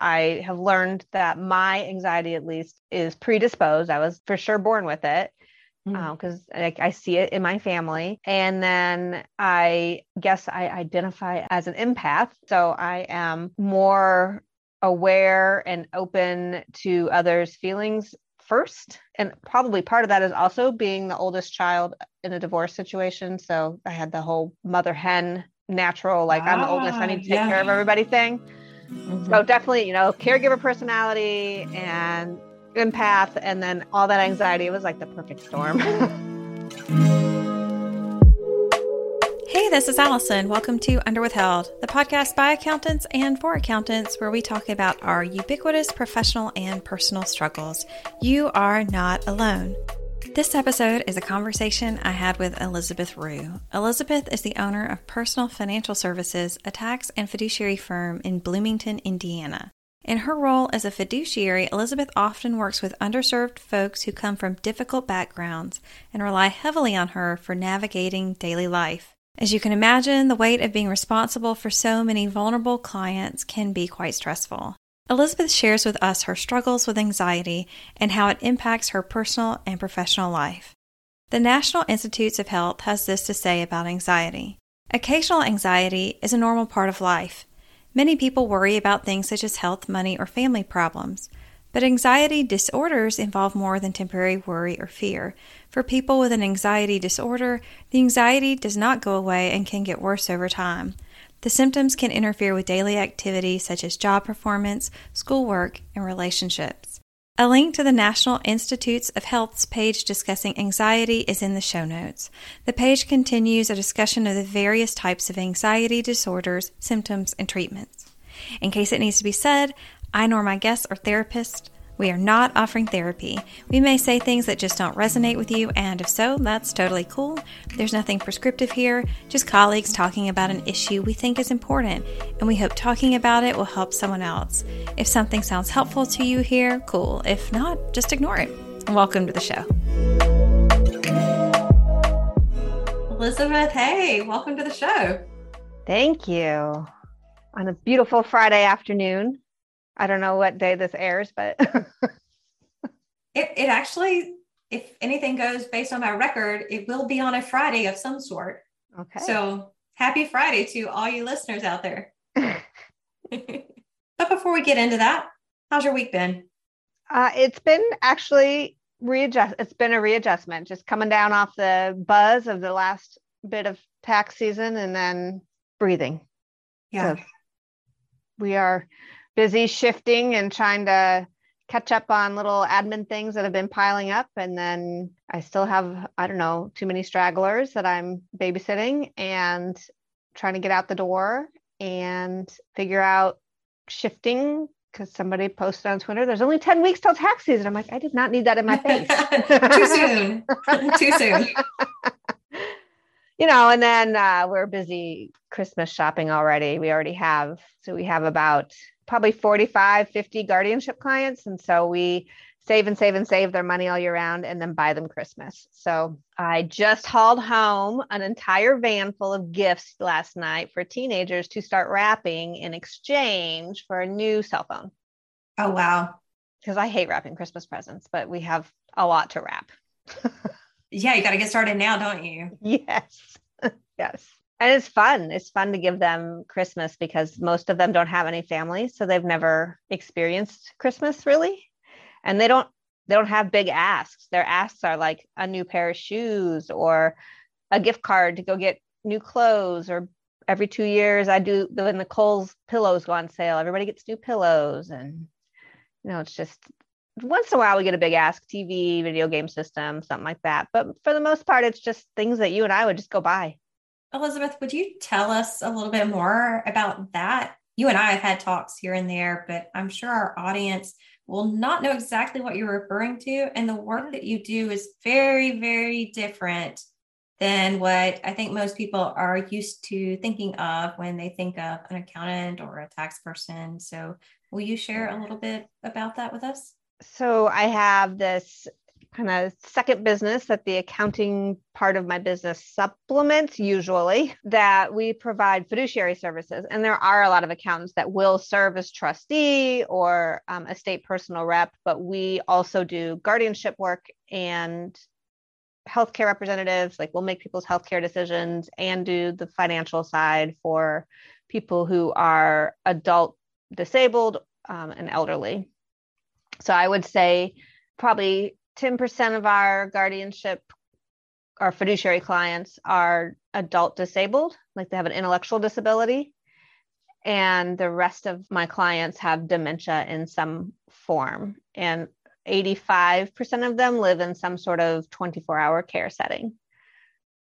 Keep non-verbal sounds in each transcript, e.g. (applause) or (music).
I have learned that my anxiety, at least, is predisposed. I was for sure born with it because mm. um, I, I, see it in my family. And then I guess I identify as an empath. So I am more aware and open to others' feelings first. And probably part of that is also being the oldest child in a divorce situation. So I had the whole mother hen natural, like ah, I'm the oldest, I need to take yeah. care of everybody thing. Mm-hmm. So definitely, you know, caregiver personality and empath, and then all that anxiety. It was like the perfect storm. (laughs) Hey, this is Allison. Welcome to Underwithheld, the podcast by accountants and for accountants, where we talk about our ubiquitous professional and personal struggles. You are not alone. This episode is a conversation I had with Elizabeth Ruh. Elizabeth is the owner of Personal Financial Services, a tax and fiduciary firm in Bloomington, Indiana. In her role as a fiduciary, Elizabeth often works with underserved folks who come from difficult backgrounds and rely heavily on her for navigating daily life. As you can imagine, the weight of being responsible for so many vulnerable clients can be quite stressful. Elizabeth shares with us her struggles with anxiety and how it impacts her personal and professional life. The National Institutes of Health has this to say about anxiety. Occasional anxiety is a normal part of life. Many people worry about things such as health, money, or family problems. But anxiety disorders involve more than temporary worry or fear. For people with an anxiety disorder, the anxiety does not go away and can get worse over time. The symptoms can interfere with daily activities such as job performance, schoolwork, and relationships. A link to the National Institutes of Health's page discussing anxiety is in the show notes. The page continues a discussion of the various types of anxiety disorders, symptoms, and treatments. In case it needs to be said, I nor my guests are therapists. We are not offering therapy. We may say things that just don't resonate with you, and if so, that's totally cool. There's nothing prescriptive here, just colleagues talking about an issue we think is important, and we hope talking about it will help someone else. If something sounds helpful to you here, cool. If not, just ignore it. Welcome to the show. Elizabeth, hey, welcome to the show. Thank you. On a beautiful Friday afternoon. I don't know what day this airs, but (laughs) it, it actually, if anything goes based on my record, it will be on a Friday of some sort. Okay. So happy Friday to all you listeners out there. (laughs) but before we get into that, how's your week been? Uh, it's been actually readjust. It's been a readjustment, just coming down off the buzz of the last bit of tax season and then breathing. Yeah. So we are busy shifting and trying to catch up on little admin things that have been piling up. And then I still have, I don't know, too many stragglers that I'm babysitting and trying to get out the door and figure out shifting because somebody posted on Twitter, there's only 10 weeks till tax season. I'm like, I did not need that in my face. (laughs) Too soon. (laughs) Too soon. (laughs) you know, and then uh, we're busy Christmas shopping already. We already have, so we have about probably 45, 50 guardianship clients. And so we save and save and save their money all year round and then buy them Christmas. So I just hauled home an entire van full of gifts last night for teenagers to start wrapping in exchange for a new cell phone. Oh, wow. Because I hate wrapping Christmas presents, but we have a lot to wrap. (laughs) yeah, you got to get started now, don't you? Yes. (laughs) yes and it's fun. It's fun to give them christmas because most of them don't have any family so they've never experienced christmas really. And they don't they don't have big asks. Their asks are like a new pair of shoes or a gift card to go get new clothes or every two years i do when the Kohl's pillows go on sale. Everybody gets new pillows and you know it's just once in a while we get a big ask tv video game system something like that. But for the most part it's just things that you and i would just go buy Elizabeth, would you tell us a little bit more about that? You and I have had talks here and there, but I'm sure our audience will not know exactly what you're referring to. And the work that you do is very, very different than what I think most people are used to thinking of when they think of an accountant or a tax person. So, will you share a little bit about that with us? So, I have this kind of second business that the accounting part of my business supplements usually that we provide fiduciary services. And there are a lot of accountants that will serve as trustee or um, estate personal rep but we also do guardianship work and healthcare representatives like we'll make people's healthcare decisions and do the financial side for people who are adult disabled um, and elderly. So i would say probably 10% of our guardianship our fiduciary clients are adult disabled like they have an intellectual disability and the rest of my clients have dementia in some form and 85% of them live in some sort of 24 hour care setting.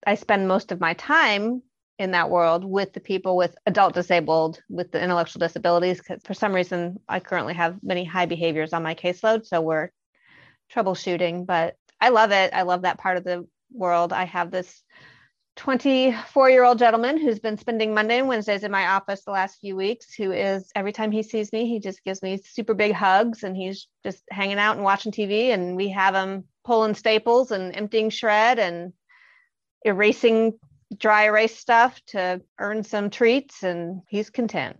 I spend most of my time in that world with the people with adult disabled with the intellectual disabilities because for some reason I currently have many high behaviors on my caseload. So we're troubleshooting, but I love it. I love that part of the world. I have this 24 year old gentleman who's been spending Monday and Wednesdays in my office the last few weeks, who is every time he sees me, he just gives me super big hugs and he's just hanging out and watching TV. And we have him pulling staples and emptying shred and erasing dry erase stuff to earn some treats. And he's content.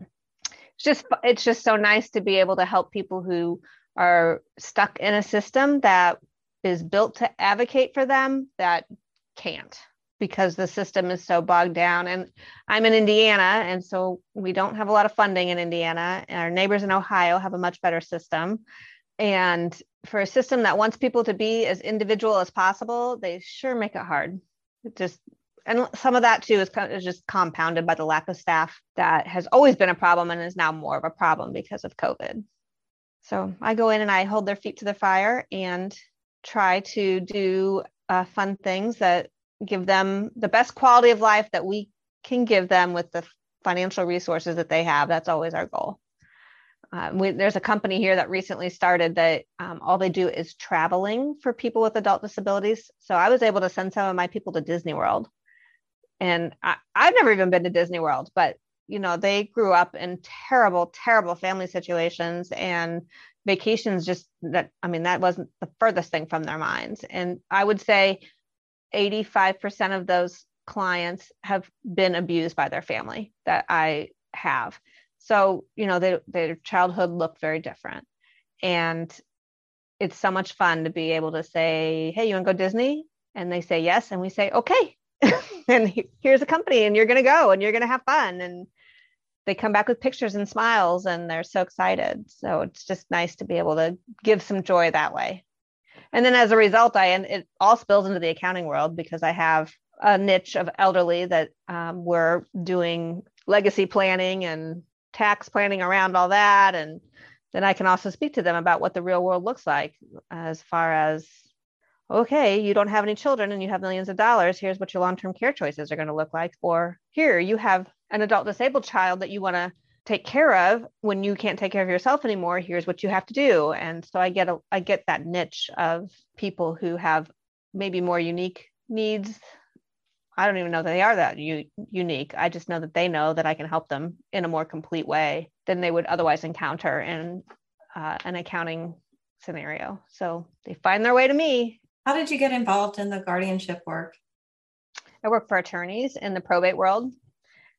It's just, it's just so nice to be able to help people who are stuck in a system that is built to advocate for them that can't because the system is so bogged down. And I'm in Indiana, and so we don't have a lot of funding in Indiana. Our neighbors in Ohio have a much better system. And for a system that wants people to be as individual as possible, they sure make it hard. It just and some of that too is, is just compounded by the lack of staff that has always been a problem and is now more of a problem because of COVID. So I go in and I hold their feet to the fire and try to do uh, fun things that give them the best quality of life that we can give them with the financial resources that they have. That's always our goal. Uh, we, there's a company here that recently started that um, all they do is traveling for people with adult disabilities. So I was able to send some of my people to Disney World. And I, I've never even been to Disney World, but you know, they grew up in terrible, terrible family situations and vacations just that, I mean, that wasn't the furthest thing from their minds. And I would say 85% of those clients have been abused by their family that I have. So, you know, they, their childhood looked very different. And it's so much fun to be able to say, Hey, you want to go Disney? And they say yes. And we say, Okay. (laughs) (laughs) and here's a company, and you're going to go and you're going to have fun. And they come back with pictures and smiles, and they're so excited. So it's just nice to be able to give some joy that way and then as a result i and it all spills into the accounting world because i have a niche of elderly that um, we're doing legacy planning and tax planning around all that and then i can also speak to them about what the real world looks like as far as okay you don't have any children and you have millions of dollars here's what your long-term care choices are going to look like. Or here you have an adult disabled child that you want to take care of when you can't take care of yourself anymore here's what you have to do. And so i get a i get that niche of people who have maybe more unique needs. I don't even know that they are that u- unique. I just know that they know that i can help them in a more complete way than they would otherwise encounter in uh, an accounting scenario. So they find their way to me how did you get involved in the guardianship work i work for attorneys in the probate world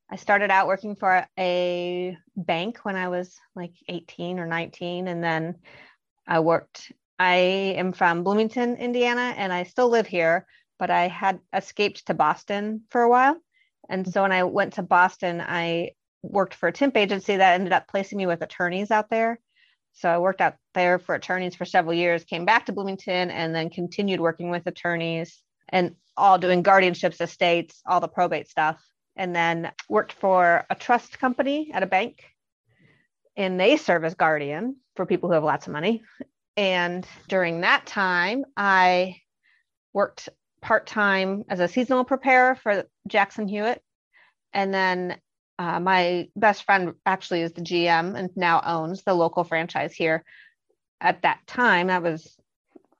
I started out working for a bank when I was like 18 or 19. And then I worked, I am from Bloomington, Indiana, and I still live here, but I had escaped to Boston for a while. And so when I went to Boston, I worked for a temp agency that ended up placing me with attorneys out there. So I worked out there for attorneys for several years, came back to Bloomington, and then continued working with attorneys and all doing guardianships, estates, all the probate stuff and then worked for a trust company at a bank. And they serve as guardian for people who have lots of money. And during that time, I worked part time as a seasonal preparer for Jackson Hewitt. And then uh, my best friend actually is the GM and now owns the local franchise here. At that time, that was,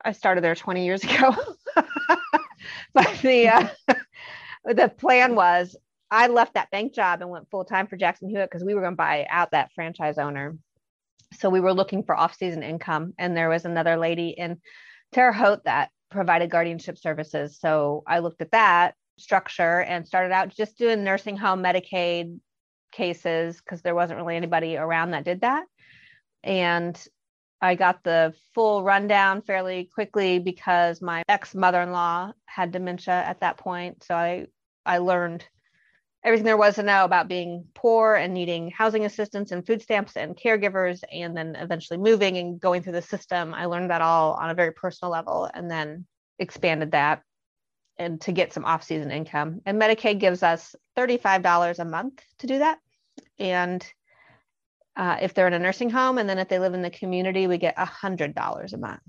I started there 20 years ago. (laughs) but the, uh, (laughs) the plan was I left that bank job and went full time for Jackson Hewitt because we were going to buy out that franchise owner. So we were looking for off season income, and there was another lady in Terre Haute that provided guardianship services. So I looked at that structure and started out just doing nursing home Medicaid cases because there wasn't really anybody around that did that. And I got the full rundown fairly quickly because my ex mother in law had dementia at that point. So I, I learned everything there was to know about being poor and needing housing assistance and food stamps and caregivers, and then eventually moving and going through the system. I learned that all on a very personal level and then expanded that and to get some off-season income. And Medicaid gives us $35 a month to do that. And uh, if they're in a nursing home, and then if they live in the community, we get $100 a month.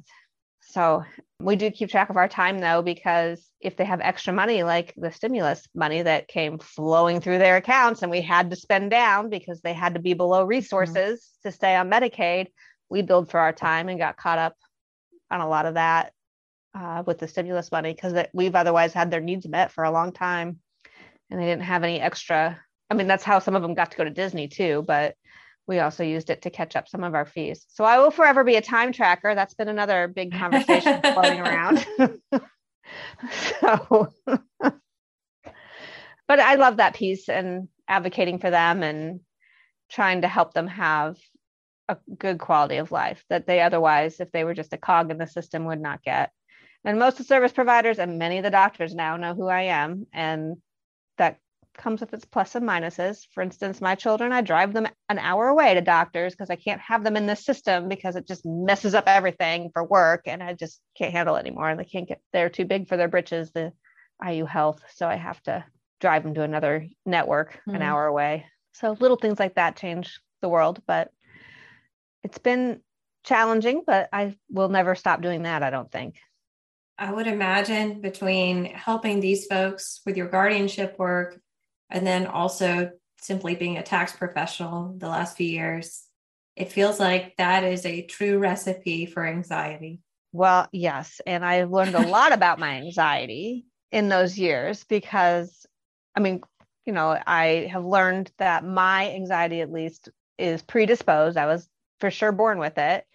So we do keep track of our time though, because if they have extra money, like the stimulus money that came flowing through their accounts and we had to spend down because they had to be below mm-hmm. resources mm-hmm. to stay on Medicaid, we billed for our time and got caught up on a lot of that uh, with the stimulus money because we've otherwise had their needs met for a long time and they didn't have any extra. I mean, that's how some of them got to go to Disney too, but we also used it to catch up some of our fees. So I will forever be a time tracker. That's been another big conversation (laughs) floating around. (laughs) so, but I love that piece and advocating for them and trying to help them have a good quality of life that they otherwise, if they were just a cog in the system, would not get. And most of the service providers and many of the doctors now know who I am. And that comes with its plus and minuses. For instance, my children, I drive them an hour away to doctors because I can't have them in the system because it just messes up everything for work and I just can't handle it anymore. And they can't get, they're too big for their britches, the IU Health. So I have to drive them to another network mm-hmm. an hour away. So little things like that change the world, but it's been challenging, but I will never stop doing that, I don't think. I would imagine between helping these folks with your guardianship work and then also simply being a tax professional the last few years, it feels like that is a true recipe for anxiety. Well, yes. And I learned a lot about my anxiety in those years because, I mean, you know, I have learned that my anxiety, at least, is predisposed. I was for sure born with it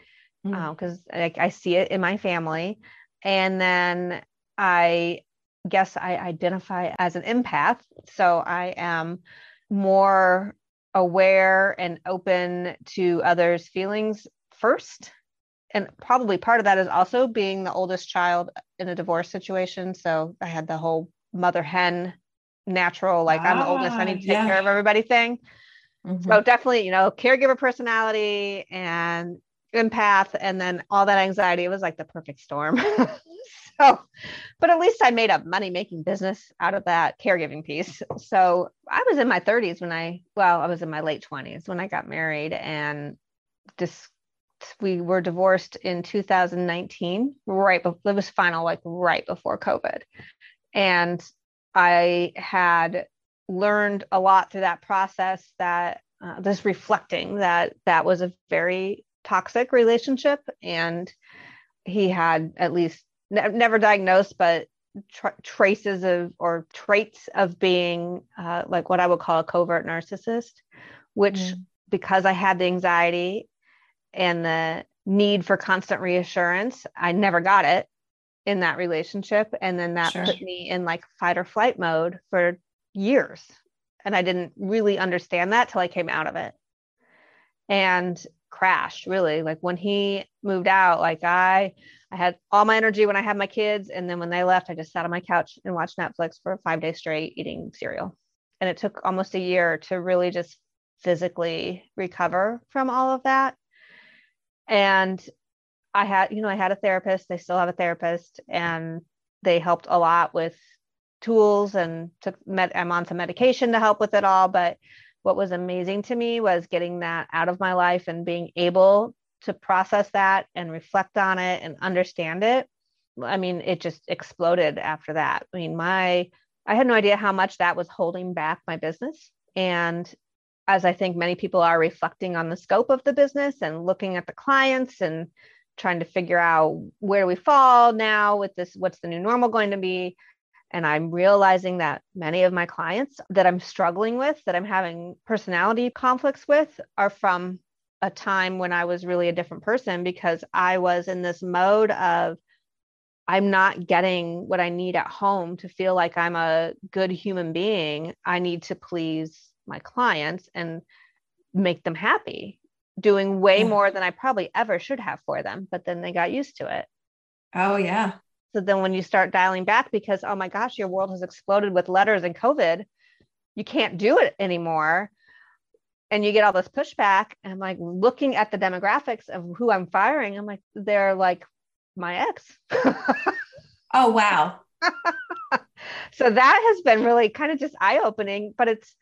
because mm. um, I, I see it in my family. And then I guess I identify as an empath. So I am more aware and open to others' feelings first. And probably part of that is also being the oldest child in a divorce situation. So I had the whole mother hen natural, like ah, I'm the oldest, I need to take yeah. care of everybody thing. Mm-hmm. So definitely, you know, caregiver personality and empath, and then all that anxiety. It was like the perfect storm. (laughs) so, but at least I made a money making business out of that caregiving piece. So I was in my 30s when I, well, I was in my late 20s when I got married and just we were divorced in 2019 right before it was final like right before covid and i had learned a lot through that process that uh, this reflecting that that was a very toxic relationship and he had at least ne- never diagnosed, but tra- traces of or traits of being uh, like what I would call a covert narcissist, which mm. because I had the anxiety and the need for constant reassurance, I never got it in that relationship. And then that sure. put me in like fight or flight mode for years. And I didn't really understand that till I came out of it. And crashed really. Like when he moved out like i i had all my energy when i had my kids and then when they left i just sat on my couch and watched netflix for five days straight eating cereal. And it took almost a year to really just physically recover from all of that. And i had you know i had a therapist. They still have a therapist and they helped a lot with tools and took med- i'm on some medication to help with it all but what was amazing to me was getting that out of my life and being able to process that and reflect on it and understand it. I mean, it just exploded after that. I mean, my I had no idea how much that was holding back my business. And as I think many people are reflecting on the scope of the business and looking at the clients and trying to figure out where do we fall now with this, what's the new normal going to be? And I'm realizing that many of my clients that I'm struggling with, that I'm having personality conflicts with, are from a time when I was really a different person because I was in this mode of I'm not getting what I need at home to feel like I'm a good human being. I need to please my clients and make them happy, doing way more than I probably ever should have for them. But then they got used to it. Oh, yeah. So then when you start dialing back because, oh my gosh, your world has exploded with letters and COVID, you can't do it anymore. And you get all this pushback. And I'm like looking at the demographics of who I'm firing. I'm like, they're like my ex. (laughs) oh, wow. (laughs) so that has been really kind of just eye opening, but it's,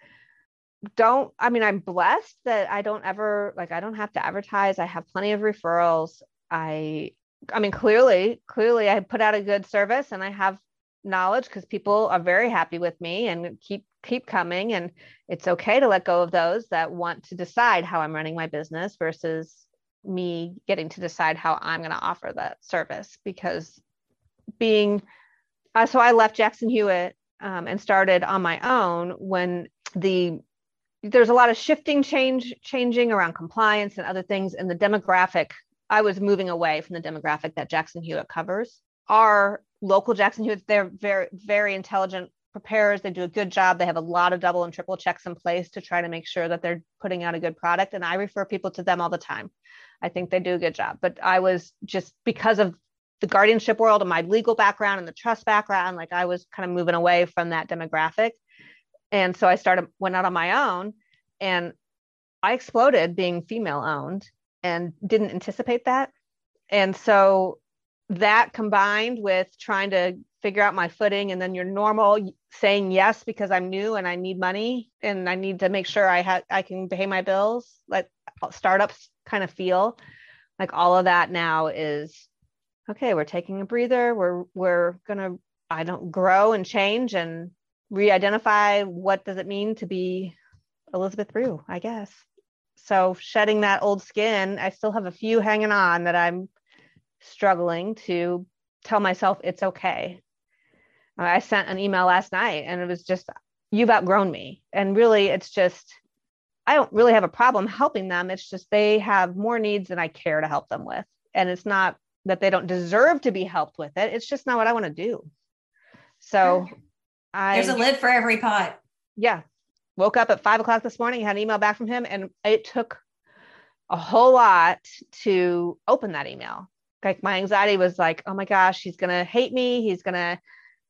don't i mean i'm blessed that i don't ever like i don't have to advertise i have plenty of referrals i i mean clearly clearly i put out a good service and i have knowledge because people are very happy with me and keep keep coming. And it's okay to let go of those that want to decide how i'm running my business versus me getting to decide how i'm going to offer that service because being uh, so i left jackson hewitt um, and started on my own when the there's a lot of shifting change changing around compliance and other things and the demographic i was moving away from the demographic that jackson hewitt covers. Our local jackson hewitt they're very very intelligent preparers. They do a good job. They have a lot of double and triple checks in place to try to make sure that they're putting out a good product and i refer people to them all the time. I think they do a good job. But i was just because of the guardianship world and my legal background and the trust background like i was kind of moving away from that demographic. And so I started, went out on my own and I exploded being female owned and didn't anticipate that. And so that combined with trying to figure out my footing and then your normal saying yes because I'm new and I need money and I need to make sure I have I can pay my bills like startups kind of feel like all of that now is okay we're taking a breather we're we're to I don't grow and change and re-identify what does it mean to be Elizabeth Ruh, I guess. So shedding that old skin, I still have a few hanging on that I'm struggling to tell myself it's okay. I sent an email last night and it was just, you've outgrown me. And really, it's just, I don't really have a problem helping them. It's just they have more needs than I care to help them with. And it's not that they don't deserve to be helped with it. It's just not what I want to do. So There's a lid for every pot. Yeah. Woke up at five o'clock this morning, had an email back from him, and it took a whole lot to open that email. Like my anxiety was like, oh my gosh, he's gonna hate me. He's gonna,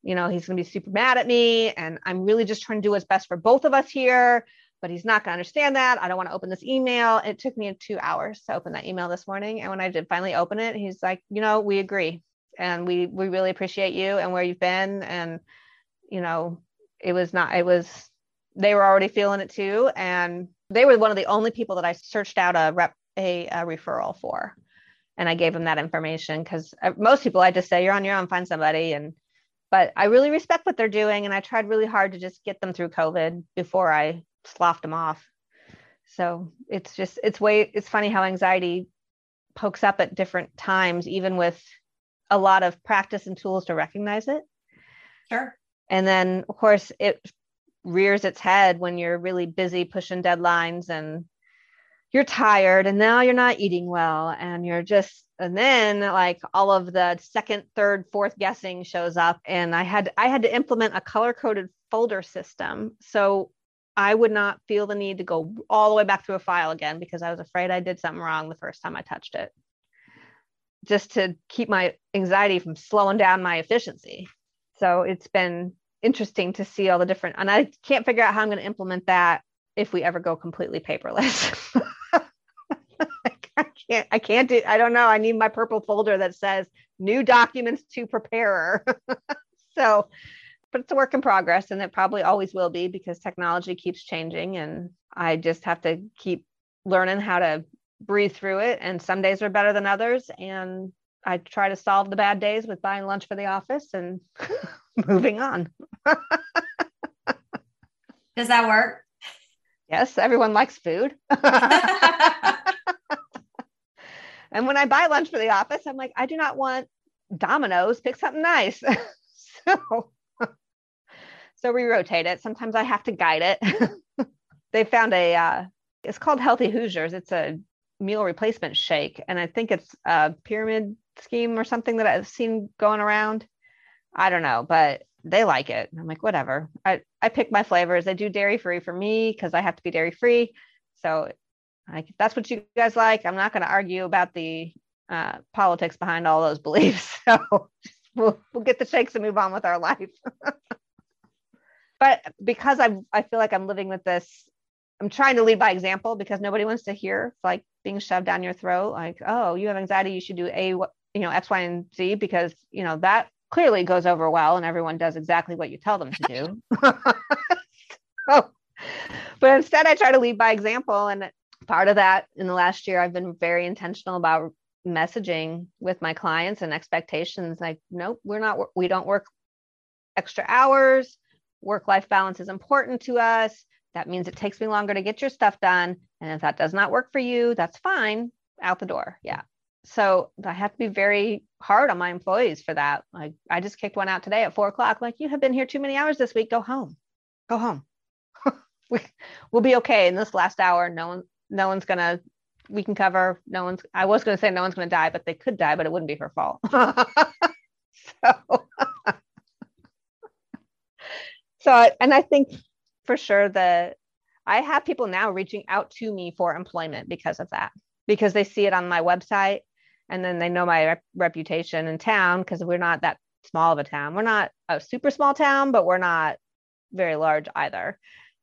you know, he's gonna be super mad at me. And I'm really just trying to do what's best for both of us here. But he's not gonna understand that. I don't want to open this email. It took me two hours to open that email this morning. And when I did finally open it, he's like, you know, we agree. And we we really appreciate you and where you've been. And you know, it was not, it was, they were already feeling it too. And they were one of the only people that I searched out a rep, a, a referral for. And I gave them that information because uh, most people I just say, you're on your own, find somebody. And, but I really respect what they're doing. And I tried really hard to just get them through COVID before I sloughed them off. So it's just, it's way, it's funny how anxiety pokes up at different times, even with a lot of practice and tools to recognize it. Sure. And then, of course, it rears its head when you're really busy pushing deadlines and you're tired and now you're not eating well and you're just and then like all of the second third fourth guessing shows up and i had i had to implement a color coded folder system. So i would not feel the need to go all the way back through a file again because i was afraid i did something wrong the first time i touched it. Just to keep my anxiety from slowing down my efficiency. So it's been interesting to see all the different and i can't figure out how i'm going to implement that if we ever go completely paperless. (laughs) I can't i can't do i don't know. I need my purple folder that says new documents to preparer. (laughs) So but it's a work in progress and it probably always will be because technology keeps changing and i just have to keep learning how to breathe through it. And some days are better than others and I try to solve the bad days with buying lunch for the office and (laughs) moving on. (laughs) Does that work? Yes, everyone likes food. (laughs) and when I buy lunch for the office, I'm like, I do not want Domino's. Pick something nice. (laughs) so, so we rotate it. Sometimes I have to guide it. they found a. Uh, it's called Healthy Hoosiers. It's a meal replacement shake. And I think it's a pyramid scheme or something that I've seen going around. I don't know, but they like it. I'm like, whatever. I, I pick my flavors. I do dairy free for me because I have to be dairy free. So like that's what you guys like. I'm not going to argue about the uh, politics behind all those (laughs) beliefs. So we'll, we'll get the shakes and move on with our life. (laughs) but because I I feel like I'm living with this, I'm trying to lead by example because nobody wants to hear like being shoved down your throat. Like, oh, you have anxiety, you should do a you know X, Y, and Z because you know that clearly goes over well and everyone does exactly what you tell them to do. (laughs) so, but instead, I try to lead by example. And part of that in the last year, I've been very intentional about messaging with my clients and expectations like, nope, we're not, we don't work extra hours. Work life balance is important to us. That means it takes me longer to get your stuff done. And if that does not work for you, that's fine. Out the door. Yeah so I have to be very hard on my employees for that. Like I just kicked one out today at four o'clock. Like you have been here too many hours this week. Go home. Go home. (laughs) we, we'll be okay in this last hour. No one, no one's gonna. We can cover. No one's. I was gonna say no one's gonna die, but they could die, but it wouldn't be her fault. (laughs) so, (laughs) so, and I think for sure that I have people now reaching out to me for employment because of that because they see it on my website and then they know my rep- reputation in town because we're not that small of a town. We're not a super small town, but we're not very large either.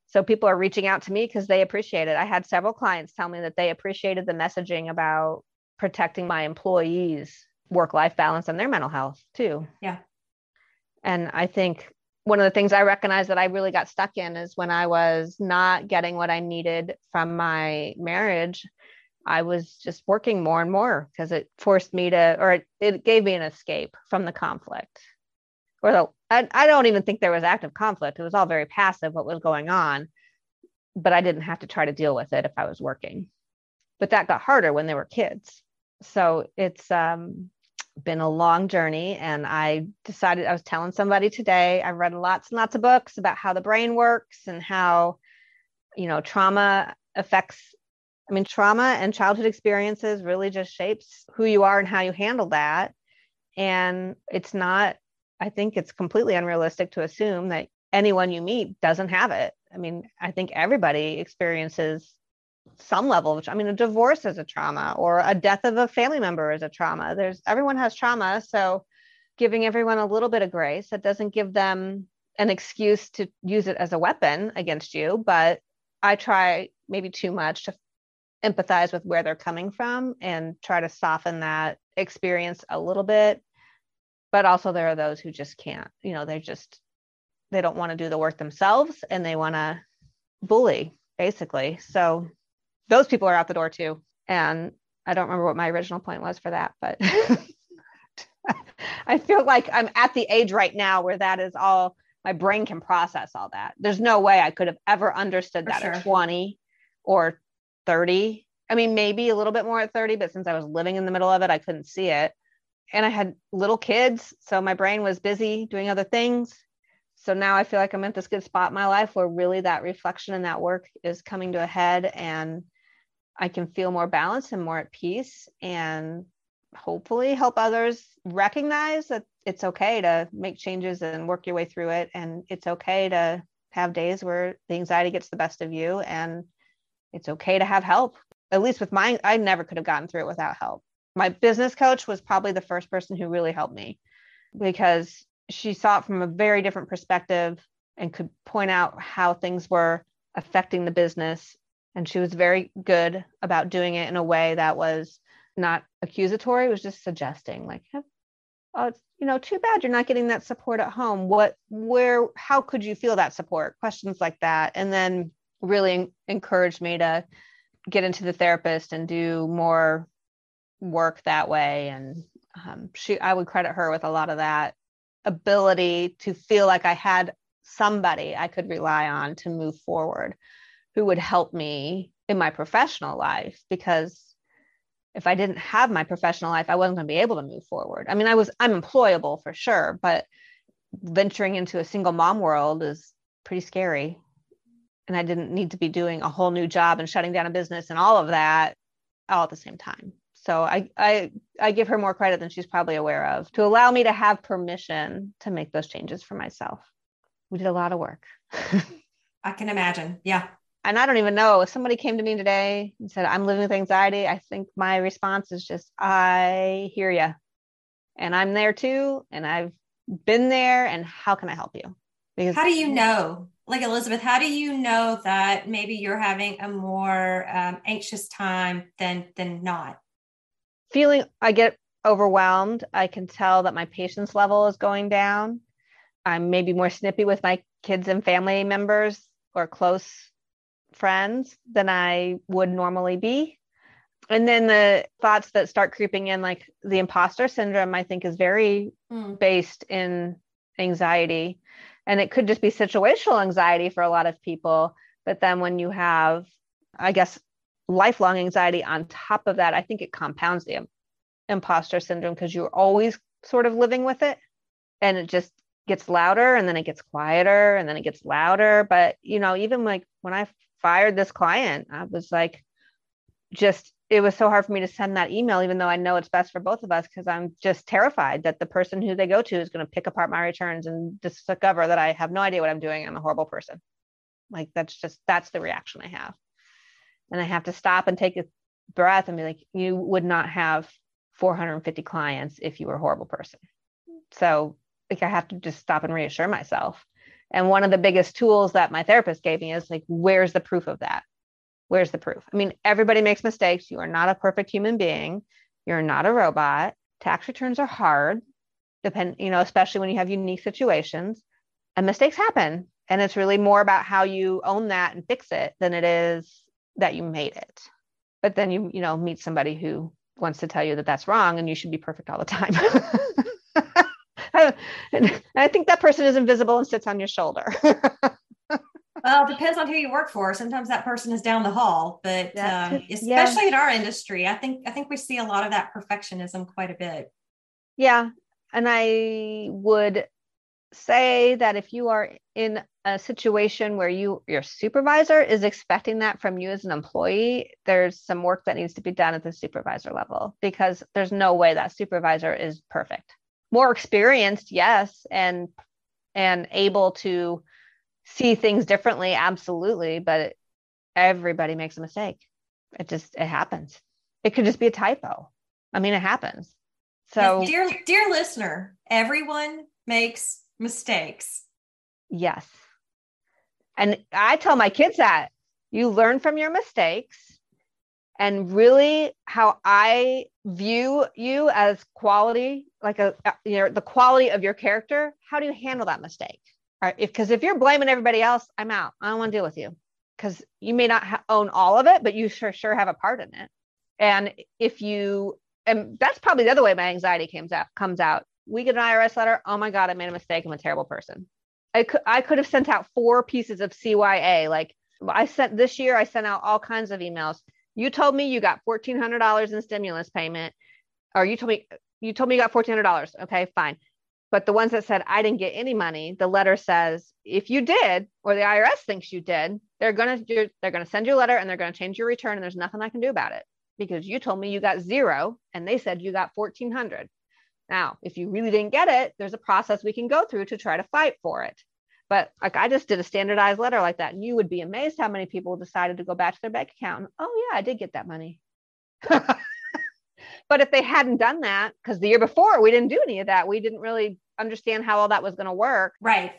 So people are reaching out to me because they appreciate it. I had several clients tell me that they appreciated the messaging about protecting my employees' work life balance and their mental health too. Yeah. And I think one of the things I recognize that I really got stuck in is when I was not getting what I needed from my marriage I was just working more and more because it forced me to, or it, it, gave me an escape from the conflict. Or the, I, I don't even think there was active conflict. It was all very passive what was going on, but I didn't have to try to deal with it if I was working. But that got harder when they were kids. So it's um, been a long journey. And I decided I was telling somebody today, I've read lots and lots of books about how the brain works and how, you know, trauma affects I mean, trauma and childhood experiences really just shapes who you are and how you handle that. And it's not, I think it's completely unrealistic to assume that anyone you meet doesn't have it. I mean, I think everybody experiences some level of, I mean, a divorce is a trauma or a death of a family member is a trauma. There's everyone has trauma. So giving everyone a little bit of grace, that doesn't give them an excuse to use it as a weapon against you. But I try maybe too much to empathize with where they're coming from and try to soften that experience a little bit. But also there are those who just can't you know they just they don't want to do the work themselves and they want to bully basically. So those people are out the door too. And i don't remember what my original point was for that but (laughs) i feel like i'm at the age right now where that is all my brain can process all that. There's no way i could have ever understood for that sure. at 20 or 30. I mean, maybe a little bit more at 30, but since I was living in the middle of it, I couldn't see it. And I had little kids, so my brain was busy doing other things. So now I feel like I'm at this good spot in my life where really that reflection and that work is coming to a head and I can feel more balanced and more at peace and hopefully help others recognize that it's okay to make changes and work your way through it. And it's okay to have days where the anxiety gets the best of you and it's okay to have help. At least with mine, I never could have gotten through it without help. My business coach was probably the first person who really helped me because she saw it from a very different perspective and could point out how things were affecting the business. And she was very good about doing it in a way that was not accusatory, it was just suggesting, like, oh, it's, you know, too bad you're not getting that support at home. What, where, how could you feel that support? Questions like that. And then really encouraged me to get into the therapist and do more work that way. And um, she i would credit her with a lot of that ability to feel like i had somebody i could rely on to move forward who would help me in my professional life because if i didn't have my professional life i wasn't going to be able to move forward. I mean i was i'm employable for sure but venturing into a single mom world is pretty scary and I didn't need to be doing a whole new job and shutting down a business and all of that all at the same time. So I, I I give her more credit than she's probably aware of to allow me to have permission to make those changes for myself. We did a lot of work. (laughs) I can imagine. Yeah. And I don't even know if somebody came to me today and said, I'm living with anxiety. I think my response is just, I hear you. And I'm there too. And I've been there. And how can I help you? Because how do you know? Like Elizabeth, how do you know that maybe you're having a more um, anxious time than than not? feeling I get overwhelmed. I can tell that my patience level is going down. I'm maybe more snippy with my kids and family members or close friends than I would normally be. And then the thoughts that start creeping in, like the imposter syndrome, I think is very mm. based in anxiety. And it could just be situational anxiety for a lot of people. But then when you have, I guess, lifelong anxiety on top of that, I think it compounds the imposter syndrome because you're always sort of living with it and it just gets louder and then it gets quieter and then it gets louder. But, you know, even like when I fired this client, I was like, just, it was so hard for me to send that email, even though I know it's best for both of us, because I'm just terrified that the person who they go to is going to pick apart my returns and discover that I have no idea what I'm doing. I'm a horrible person. Like, that's just, that's the reaction I have and I have to stop and take a breath and be like, you would not have 450 clients if you were a horrible person. So like I have to just stop and reassure myself. And one of the biggest tools that my therapist gave me is like, where's the proof of that? Where's the proof? I mean, everybody makes mistakes. You are not a perfect human being. You're not a robot. Tax returns are hard, depend, you know, especially when you have unique situations and mistakes happen. And it's really more about how you own that and fix it than it is that you made it. But then you, you know, meet somebody who wants to tell you that that's wrong and you should be perfect all the time. (laughs) and I think that person is invisible and sits on your shoulder. (laughs) it depends on who you work for. Sometimes that person is down the hall, but um, especially yeah. in our industry, I think I think we see a lot of that perfectionism quite a bit. Yeah, and I would say that if you are in a situation where you your supervisor is expecting that from you as an employee there's some work that needs to be done at the supervisor level because there's no way that supervisor is perfect more experienced yes and and able to see things differently absolutely but everybody makes a mistake it just it happens it could just be a typo i mean it happens so dear dear listener everyone makes mistakes. Yes. And I tell my kids that you learn from your mistakes. And really, how I view you as quality, like a you know the quality of your character. How do you handle that mistake? Right? Because if, if you're blaming everybody else, I'm out. I don't want to deal with you because you may not ha- own all of it, but you sure sure have a part in it. And if you, and that's probably the other way my anxiety comes out comes out we get an IRS letter. Oh my God, I made a mistake. I'm a terrible person. I could, I could have sent out four pieces of CYA. Like I sent this year, I sent out all kinds of emails. You told me you got $1,400 in stimulus payment, or you told me, you told me you got $1,400. Okay, fine. But the ones that said I didn't get any money, the letter says if you did, or the IRS thinks you did, they're gonna they're gonna send you a letter and they're gonna change your return, and there's nothing I can do about it because you told me you got zero and they said you got 1400 now, if you really didn't get it, there's a process we can go through to try to fight for it. But like I just did a standardized letter like that, and you would be amazed how many people decided to go back to their bank account. And, oh yeah, I did get that money. (laughs) but if they hadn't done that, because the year before we didn't do any of that, we didn't really understand how all that was going to work. Right.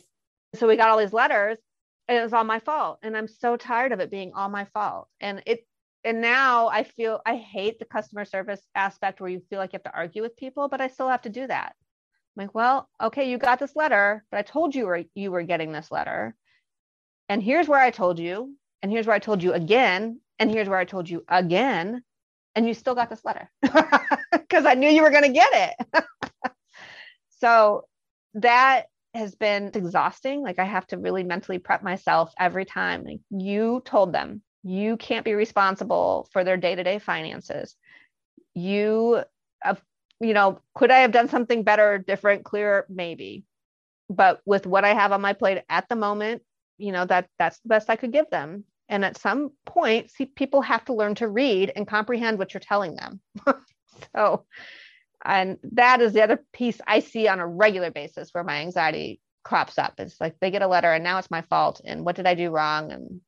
So we got all these letters, and it was all my fault. And I'm so tired of it being all my fault. And it and now I feel I hate the customer service aspect where you feel like you have to argue with people, but I still have to do that. I'm like, well, okay, you got this letter, but I told you were you were getting this letter. And here's where I told you, and here's where I told you again, and here's where I told you again, and you still got this letter (laughs) because I knew you were going to get it. (laughs) so that has been exhausting. Like I have to really mentally prep myself every time. Like you told them you can't be responsible for their day-to-day finances you you know could i have done something better different clearer maybe but with what i have on my plate at the moment you know that that's the best i could give them And at some point, see, people have to learn to read and comprehend what you're telling them. (laughs) so, and that is the other piece I see on a regular basis where my anxiety crops up. It's like they get a letter and now it's my fault. And what did I do wrong? And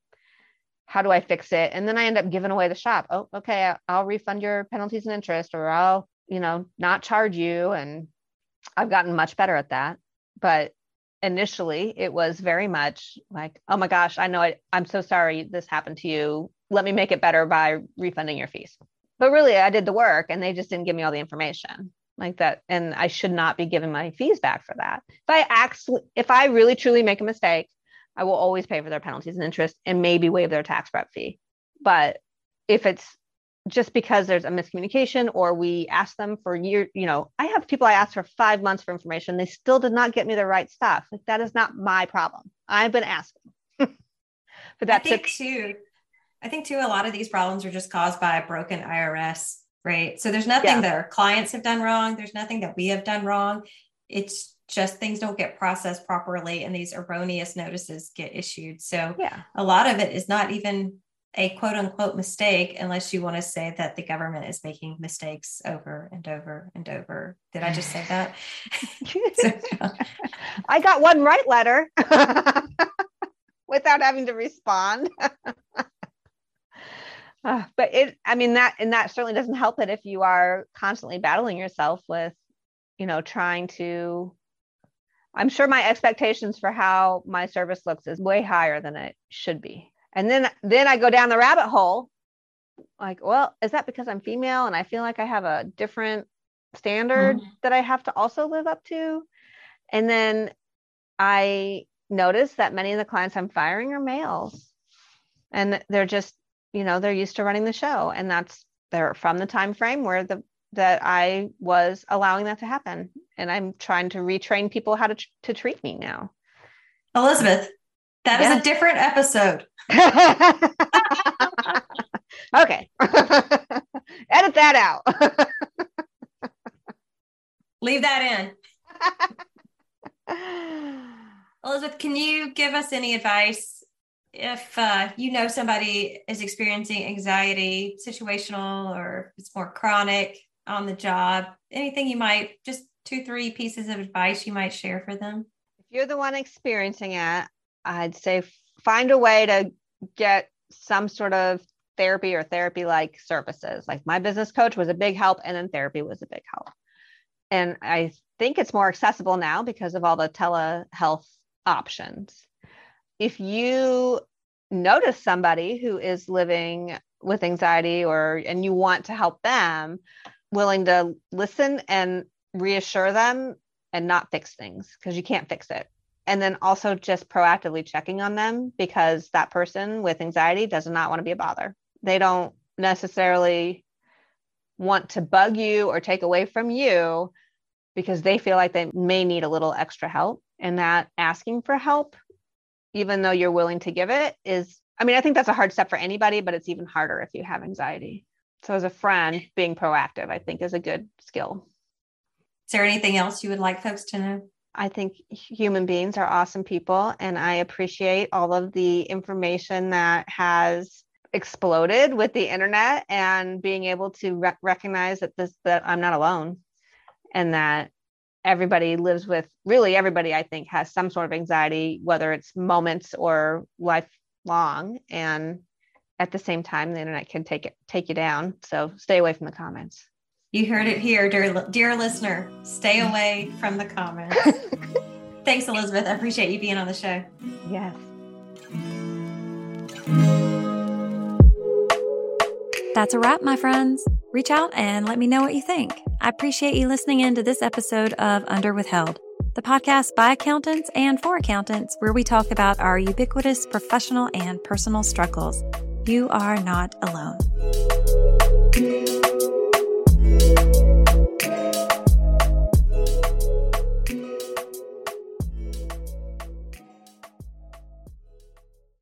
how do I fix it? And then I end up giving away the shop. Oh, okay, I'll refund your penalties and interest, or I'll, you know, not charge you. And I've gotten much better at that. But initially, it was very much like, oh my gosh, I know I, I'm so sorry this happened to you. Let me make it better by refunding your fees. But really, I did the work and they just didn't give me all the information like that. And I should not be giving my fees back for that. If I actually, if I really truly make a mistake, I will always pay for their penalties and interest and maybe waive their tax prep fee. But if it's just because there's a miscommunication or we ask them for year, you know, I have people I asked for five months for information. They still did not get me the right stuff. Like that is not my problem. I've been asking. (laughs) but that's I think too. I think too, a lot of these problems are just caused by a broken IRS, right? So there's nothing yeah. that our clients have done wrong. There's nothing that we have done wrong. It's just things don't get processed properly and these erroneous notices get issued. So yeah. a lot of it is not even a quote unquote mistake unless you want to say that the government is making mistakes over and over and over. Did I just say that? (laughs) so, I got one right letter (laughs) without having to respond. (laughs) Uh, but it, I mean, that, and that certainly doesn't help it if you are constantly battling yourself with, you know, trying to I'm sure my expectations for how my service looks is way higher than it should be. And then then I go down the rabbit hole like, well, is that because I'm female and I feel like I have a different standard mm-hmm. that I have to also live up to? And then I notice that many of the clients I'm firing are males. And they're just, you know, they're used to running the show and that's they're from the time frame where the that I was allowing that to happen. And I'm trying to retrain people how to, to treat me now. Elizabeth, that is a different episode. (laughs) okay. (laughs) Edit that out. (laughs) Leave that in. Elizabeth, can you give us any advice if uh, you know somebody is experiencing anxiety, situational, or it's more chronic? on the job? Anything you might just two, three pieces of advice you might share for them? If you're the one experiencing it, I'd say find a way to get some sort of therapy or therapy like services. Like my business coach was a big help, and then therapy was a big help. And I think it's more accessible now because of all the telehealth options. If you notice somebody who is living with anxiety or and you want to help them willing to listen and reassure them and not fix things because you can't fix it. And then also just proactively checking on them because that person with anxiety does not want to be a bother. They don't necessarily want to bug you or take away from you because they feel like they may need a little extra help. And that asking for help, even though you're willing to give it, is, I mean, I think that's a hard step for anybody, but it's even harder if you have anxiety. So as a friend, being proactive, I think is a good skill. Is there anything else you would like folks to know? I think human beings are awesome people, and I appreciate all of the information that has exploded with the internet and being able to re- recognize that this that I'm not alone, and that everybody lives with really everybody I think has some sort of anxiety, whether it's moments or lifelong, and at the same time, the internet can take it take you down. So stay away from the comments. You heard it here, dear, dear listener. Stay away from the comments. (laughs) Thanks, Elizabeth. I appreciate you being on the show. Yes. That's a wrap, my friends. Reach out and let me know what you think. I appreciate you listening in to this episode of Under Withheld, the podcast by accountants and for accountants, where we talk about our ubiquitous professional and personal struggles. You are not alone.